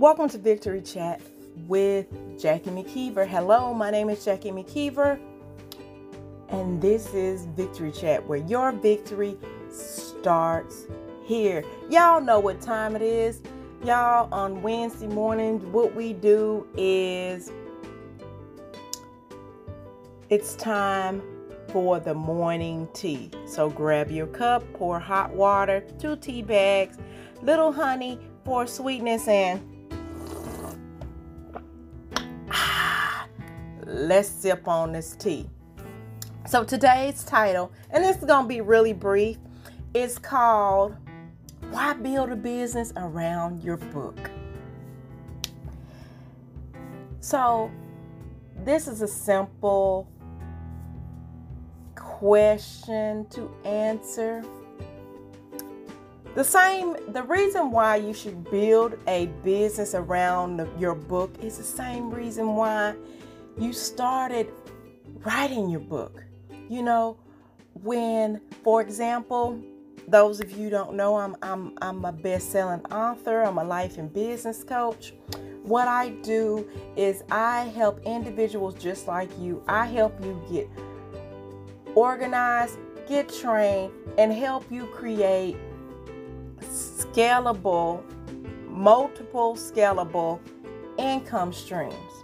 Welcome to Victory Chat with Jackie McKeever. Hello, my name is Jackie McKeever, and this is Victory Chat where your victory starts here. Y'all know what time it is. Y'all, on Wednesday mornings, what we do is it's time for the morning tea. So grab your cup, pour hot water, two tea bags, little honey for sweetness, and let's sip on this tea. So today's title, and this is going to be really brief, is called Why Build a Business Around Your Book. So this is a simple question to answer. The same, the reason why you should build a business around your book is the same reason why you started writing your book. You know, when, for example, those of you don't know, I'm I'm I'm a best-selling author. I'm a life and business coach. What I do is I help individuals just like you. I help you get organized, get trained, and help you create scalable, multiple scalable income streams.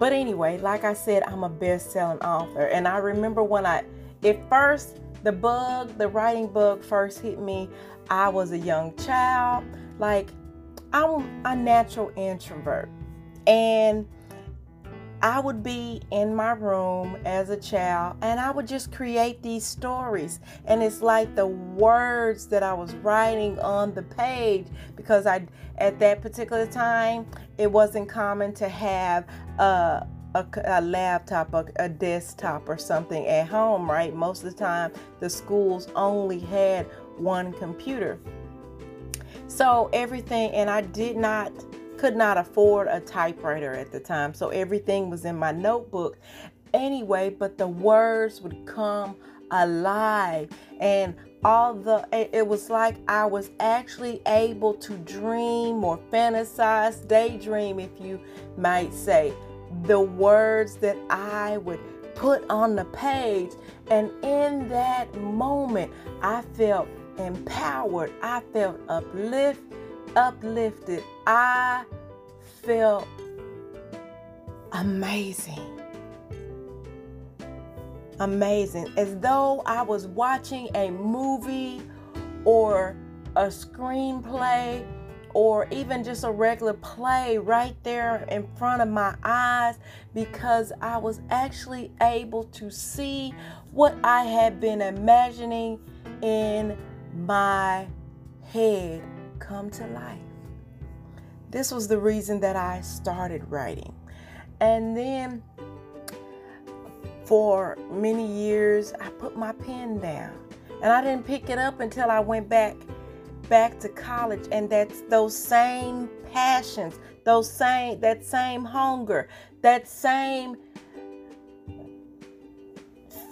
But anyway, like I said, I'm a best selling author. And I remember when I, at first, the bug, the writing bug first hit me, I was a young child. Like, I'm a natural introvert. And I would be in my room as a child and I would just create these stories. And it's like the words that I was writing on the page because I at that particular time it wasn't common to have a a, a laptop, a, a desktop, or something at home, right? Most of the time, the schools only had one computer. So everything, and I did not could not afford a typewriter at the time. So everything was in my notebook anyway, but the words would come alive and all the it was like I was actually able to dream or fantasize, daydream if you might say, the words that I would put on the page and in that moment I felt empowered. I felt uplifted uplifted. I felt amazing. Amazing. As though I was watching a movie or a screenplay or even just a regular play right there in front of my eyes because I was actually able to see what I had been imagining in my head come to life. This was the reason that I started writing. And then for many years, I put my pen down. And I didn't pick it up until I went back back to college and that's those same passions, those same that same hunger, that same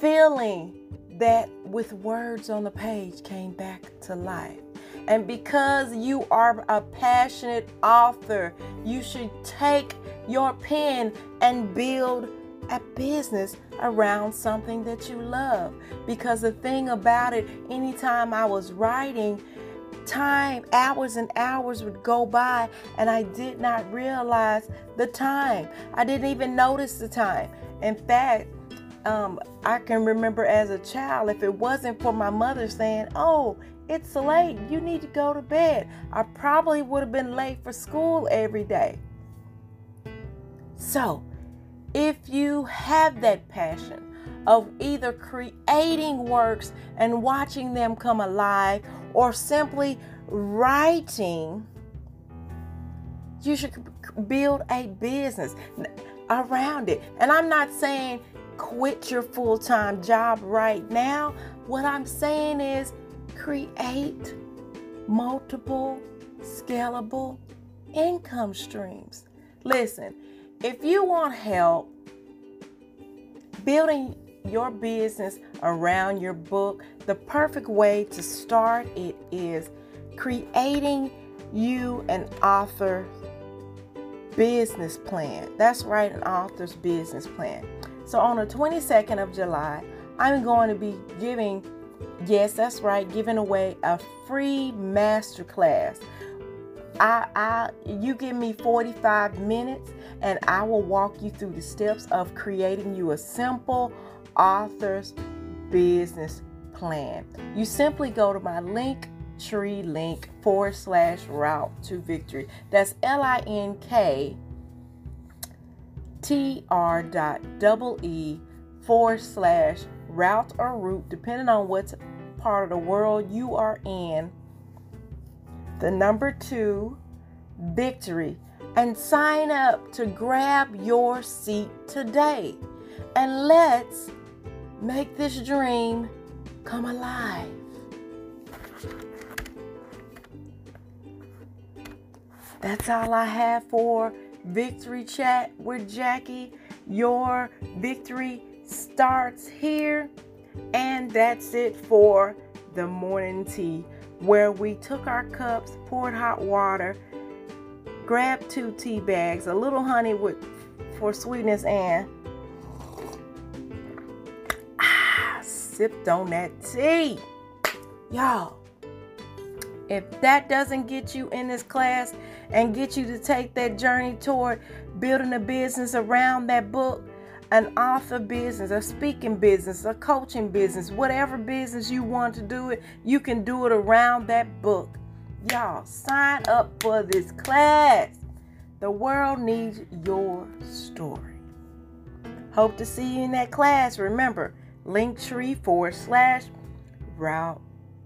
feeling that with words on the page came back to life. And because you are a passionate author, you should take your pen and build a business around something that you love. Because the thing about it, anytime I was writing, time, hours and hours would go by, and I did not realize the time. I didn't even notice the time. In fact, um, I can remember as a child, if it wasn't for my mother saying, Oh, it's late. You need to go to bed. I probably would have been late for school every day. So, if you have that passion of either creating works and watching them come alive or simply writing, you should build a business around it. And I'm not saying quit your full time job right now. What I'm saying is create multiple scalable income streams. Listen, if you want help building your business around your book, the perfect way to start it is creating you an author business plan. That's right, an author's business plan. So on the 22nd of July, I'm going to be giving, yes, that's right, giving away a free masterclass. I, I, you give me 45 minutes and I will walk you through the steps of creating you a simple author's business plan. You simply go to my link tree link forward slash route to victory. That's L I N K T R dot double E forward slash route or route, depending on what part of the world you are in. The number two, victory, and sign up to grab your seat today. And let's make this dream come alive. That's all I have for Victory Chat with Jackie. Your victory starts here. And that's it for the morning tea, where we took our cups, poured hot water, grabbed two tea bags, a little honey with for sweetness, and ah, sipped on that tea. Y'all, if that doesn't get you in this class and get you to take that journey toward building a business around that book, an author business, a speaking business, a coaching business, whatever business you want to do it, you can do it around that book. Y'all, sign up for this class. The world needs your story. Hope to see you in that class. Remember, linktree forward slash route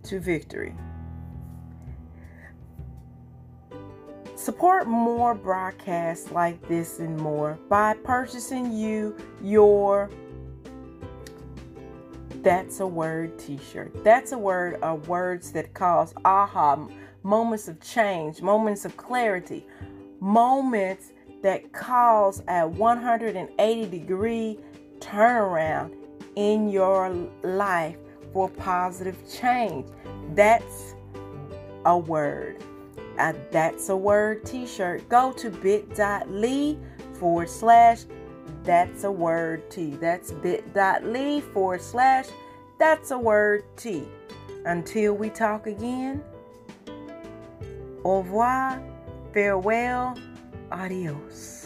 to victory. Support more broadcasts like this and more by purchasing you your That's a Word t shirt. That's a word of words that cause aha, moments of change, moments of clarity, moments that cause a 180 degree turnaround in your life for positive change. That's a word a That's a Word t shirt, go to bit.ly forward slash That's a Word T. That's bit.ly forward slash That's a Word T. Until we talk again, au revoir, farewell, adios.